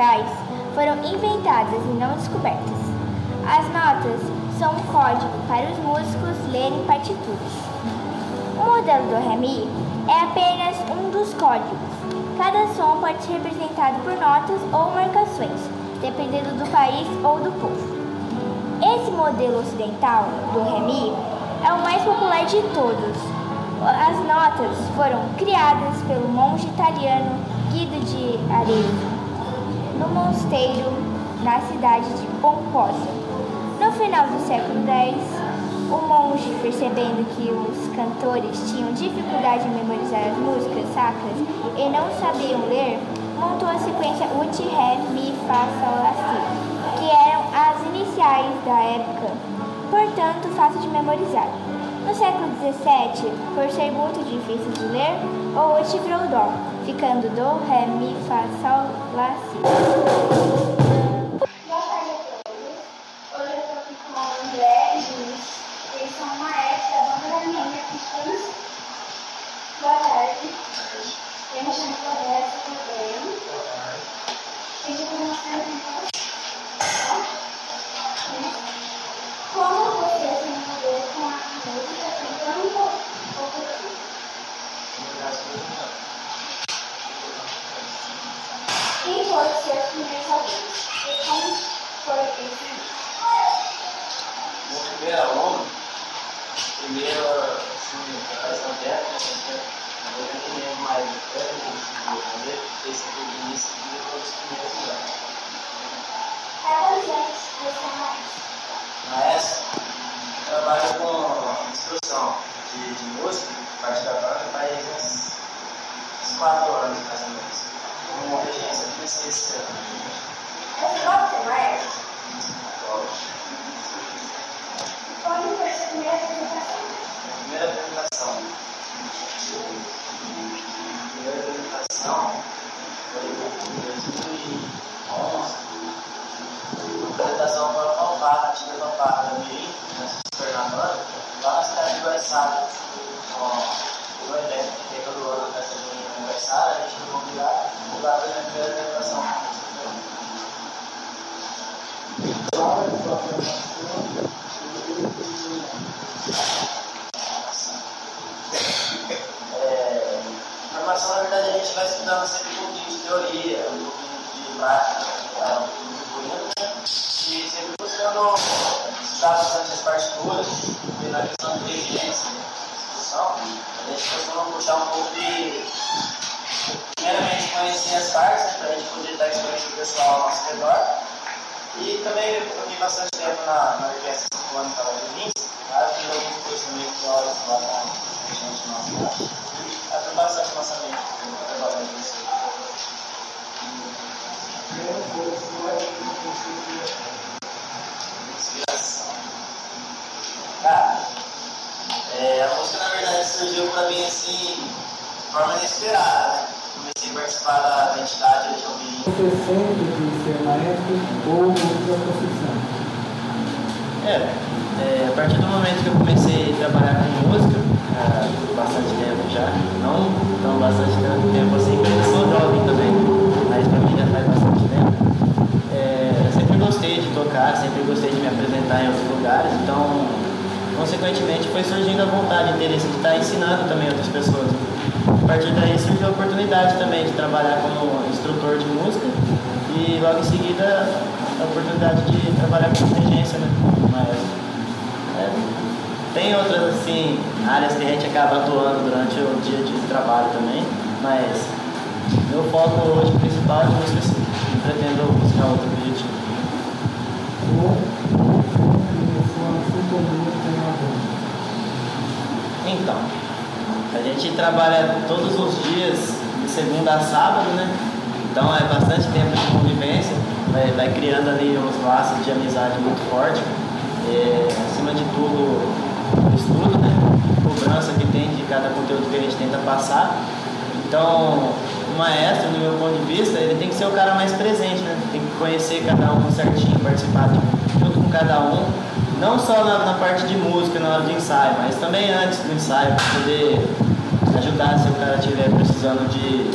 musicais foram inventadas e não descobertas. As notas são um código para os músicos lerem partituras. O modelo do Ré Mi é apenas um dos códigos. Cada som pode ser representado por notas ou marcações, dependendo do país ou do povo. Esse modelo ocidental do Ré Mi é o mais popular de todos. As notas foram criadas pelo monge italiano Guido de Arezzo no mosteiro na cidade de Pomposa. No final do século X, o monge, percebendo que os cantores tinham dificuldade em memorizar as músicas sacras e não sabiam ler, montou a sequência Ut, Ré, Mi, Fá, Sol, Lá, Si, que eram as iniciais da época, portanto fácil de memorizar. No século XVII, por ser muito difícil de ler, o Ut virou Dó, ficando Dó, Ré, Mi, Fá, Sol, Lá, Si. Quem foram seus alunos? E como foi esse Meu primeiro aluno, primeiro, assim, a questão técnica, eu não mais do fazer, esse foi o início e depois os é? Mas trabalho instrução de, de música, parte da banda, faz uns, uns 4 anos mais ou menos. Como regência, comecei esse ano. Você gosta de maestro? Gosto. Quando foi a sua primeira apresentação? Minha primeira apresentação. Minha primeira apresentação foi em 2011. Uma apresentação para a fanfarra, a antiga fanfarra da Mirim, nessa se tornar banda, Com o evento que tem todo ano festa de aniversário, a gente foi convidado e lá foi a minha primeira apresentação. É, formação, na verdade, a gente vai estudando sempre um pouquinho de teoria, um pouquinho de prática, é, um pouquinho de né? E sempre buscando estudar bastante as partituras, e na questão de discussão, a gente costuma puxar um pouco de, primeiramente, conhecer as partes, né, para a gente poder dar experiência para o pessoal ao nosso redor. E também eu fiquei bastante tempo na, na orquestra sinfônica lá de Lins, lá eu fiz alguns cursos meio teóricos lá com a gente nossa lá. Ela foi bastante lançamento, trabalhando nisso. Inspiração. Cara, é, a música na verdade surgiu pra mim assim, de forma inesperada, né? Comecei a participar da identidade de Almirim. Você sempre quis ser maestro ou outra profissão? É, é, a partir do momento que eu comecei a trabalhar com música, há bastante tempo já, não tão bastante tempo assim, porque eu sou jovem também, mas pra mim já faz bastante tempo. É, sempre gostei de tocar, sempre gostei de me apresentar em outros lugares, então, consequentemente, foi surgindo a vontade, o interesse de estar ensinando também outras pessoas. A partir daí surgiu a oportunidade também de trabalhar como instrutor de música e logo em seguida a oportunidade de trabalhar com regência, né? Mas é, tem outras assim, áreas que a gente acaba atuando durante o dia de trabalho também, mas meu foco hoje principal é música sim. Pretendo buscar outro objetivo. Ou começou a sintonia com a banda? Então, a gente trabalha todos os dias, de segunda a sábado, né? Então é bastante tempo de convivência, vai, vai criando ali uns laços de amizade muito forte. É, acima de tudo, o estudo, né? Cobrança que tem de cada conteúdo que a gente tenta passar. Então, o maestro, no meu ponto de vista, ele tem que ser o cara mais presente, né? Tem que conhecer cada um certinho, participar junto com cada um não só na, na, parte de música, na hora do ensaio, mas também antes do ensaio, para poder ajudar se o cara estiver precisando de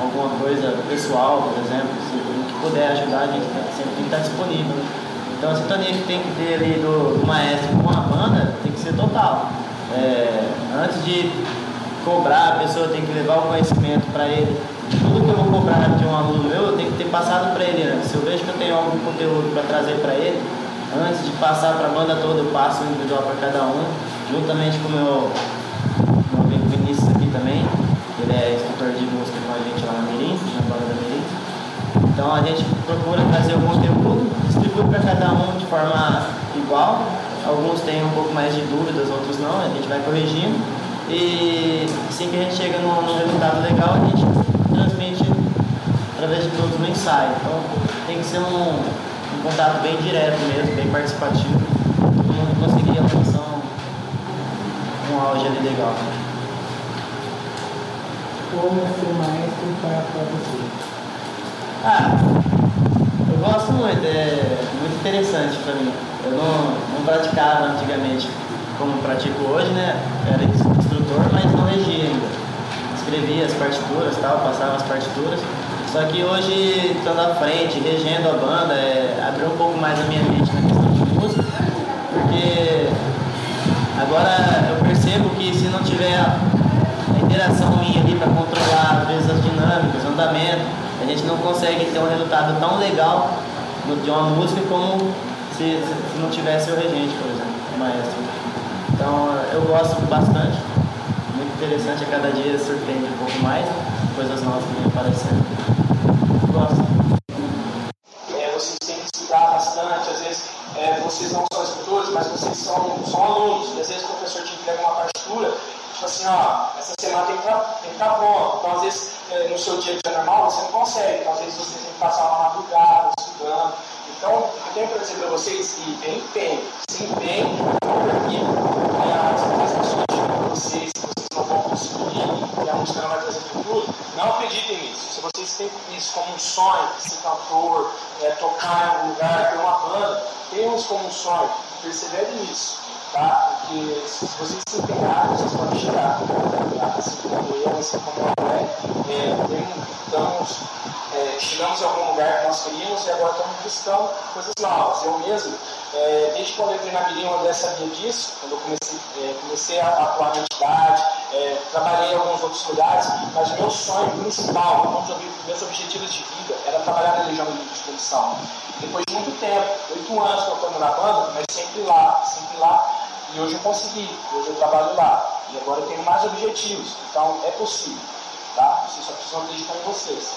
alguma coisa pessoal, por exemplo, se o que puder ajudar, a gente tá, sempre tem que estar disponível. Então a sintonia que tem que ter ali do, do maestro com a banda tem que ser total. É, antes de cobrar, a pessoa tem que levar o conhecimento para ele. Tudo que eu vou cobrar de um aluno meu, eu tenho que ter passado para ele antes. Se eu vejo que eu tenho algum conteúdo para trazer para ele, antes de passar para a banda toda, eu passo individual para cada um, juntamente com o meu, meu amigo Vinícius aqui também. Ele é instrutor de música com a gente lá na Mirim, na banda da Mirim. Então a gente procura trazer o conteúdo, distribui para cada um de forma igual. Alguns têm um pouco mais de dúvidas, outros não, a gente vai corrigindo. E assim que a gente chega num resultado legal, a gente transmite através de todos no ensaio. Então tem que ser um, um contato bem direto mesmo, bem participativo, todo mundo conseguir alcançar um, um auge ali legal. Como ser maestro para você? Ah, eu gosto muito, é muito interessante para mim. Eu não, não praticava antigamente como pratico hoje, né? Era instrutor, mas não regia ainda. Escrevia as partituras tal, passava as partituras. Só que hoje, estando à frente, regendo a banda, é, abriu um pouco mais a minha mente na questão de música, porque agora eu percebo que se não tiver a interação minha ali para controlar, às vezes, as dinâmicas, o andamento, a gente não consegue ter um resultado tão legal de uma música como se, se não tivesse o regente, por exemplo, o maestro. Então eu gosto bastante, interessante, a cada dia surpreende um pouco mais, coisas novas vêm aparecendo. Gosto. É, vocês têm que estudar bastante, às vezes é, vocês não são escritores, mas vocês são, são alunos, às vezes o professor te entrega uma partitura, tipo assim, ó, essa semana tem que estar tá pronto. Então, às vezes, é, no seu dia a dia normal, você não consegue, então às vezes você tem que passar uma madrugada estudando. Então, eu tenho para dizer para vocês que tem empenho, se empenho, porque é, as apresentações de vocês, vocês não vão conseguir, a não acreditem nisso. Se vocês têm isso como um sonho, ser cantor, é, tocar em algum lugar, ter uma banda, tenham isso como um sonho, perseverem nisso. Tá? Porque se vocês se empenharem, vocês podem chegar. Tá? Eu, assim como é, estamos é, chegamos em algum lugar que nós queríamos e agora estamos buscando coisas novas. Eu mesmo, é, desde quando eu entrei na Mirim, André sabia disso, quando eu comecei, é, comecei a atuar na entidade, é, trabalhei em alguns outros lugares, mas meu sonho principal, um meus objetivos de vida, era trabalhar na Legião de Condição. Depois de muito tempo, oito anos tocando na banda, mas sempre lá, sempre lá, e hoje eu consegui, hoje eu trabalho lá. E agora eu tenho mais objetivos, então é possível. Tá? Vocês só precisam acreditar em vocês.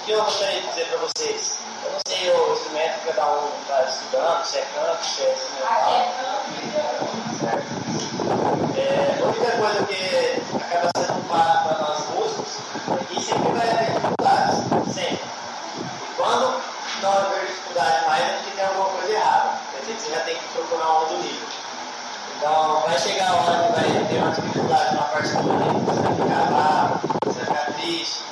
o que eu gostaria de dizer para vocês? Eu não sei o instrumento que cada um está estudando, se é canto, se é instrumental. Ah, é, é, a única coisa que acaba sendo para, para nós músicos é que sempre vai haver dificuldades, sempre. E quando não haver dificuldade mais é porque tem alguma coisa errada. Quer dizer, você já tem que procurar um outro nível. Então, vai chegar a hora que vai ter uma dificuldade na parte do livro, você vai ficar bravo, você vai ficar triste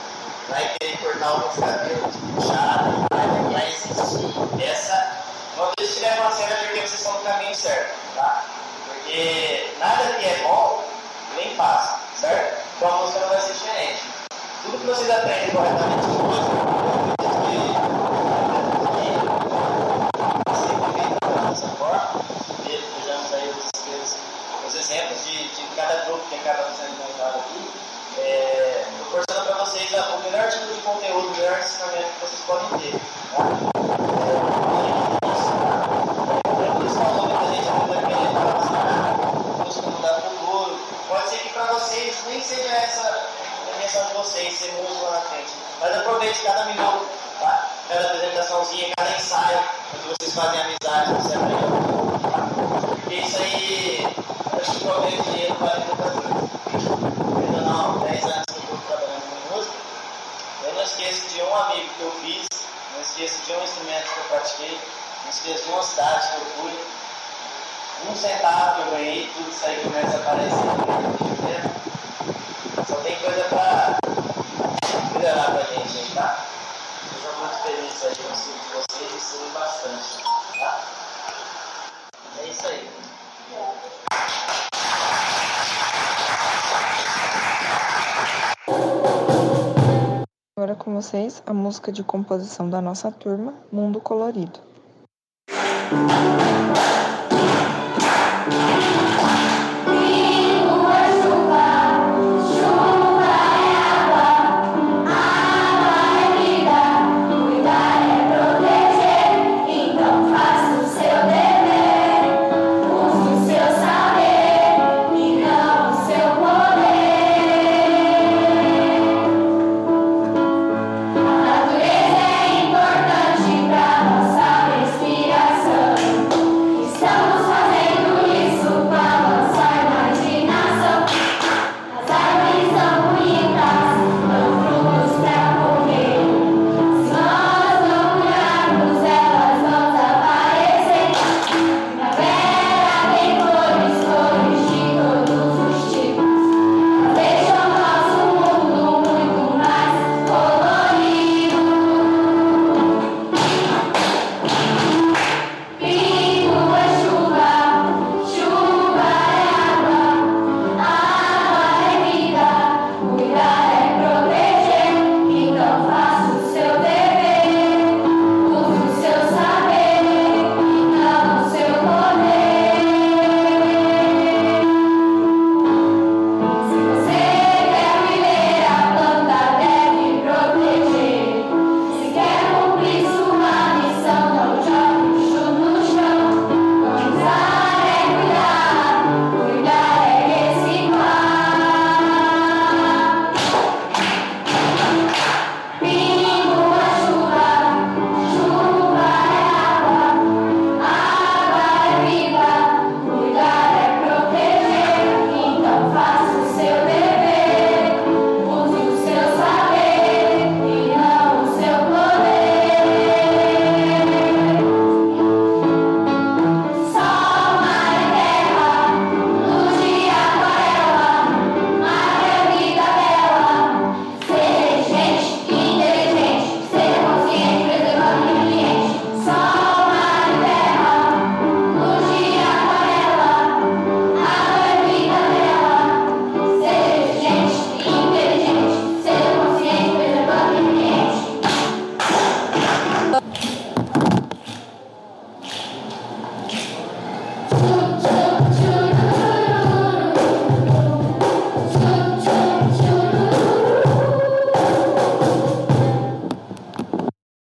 vai querer cortar alguns cabelos, puxar, vai, vai existir essa. Quando deixe de levar a sério porque vocês estão no caminho certo, tá? Porque nada que é bom nem passa, certo? Então a música não vai ser diferente. Tudo que vocês aprendem corretamente hoje, exemplos de, de cada grupo que acaba sendo montado aqui. É, mostrando para vocês o melhor tipo de conteúdo, o melhor ensinamento que vocês podem ter. Tá? Pode ser que para vocês nem seja essa a intenção de vocês ser músico lá na frente, mas aproveite cada minuto, tá? cada apresentaçãozinha, cada ensaio, onde vocês fazem amizade, você aprende. Tá? Porque isso aí, acho que talvez dinheiro vale muita coisa. Ainda não, 10 anos esqueço de um amigo que eu fiz, não esqueço de um instrumento que eu pratiquei, não esqueço de uma cidade que eu fui, um centavo que eu ganhei, tudo isso aí começa a aparecer. Só tem coisa para vocês a música de composição da nossa turma, Mundo Colorido.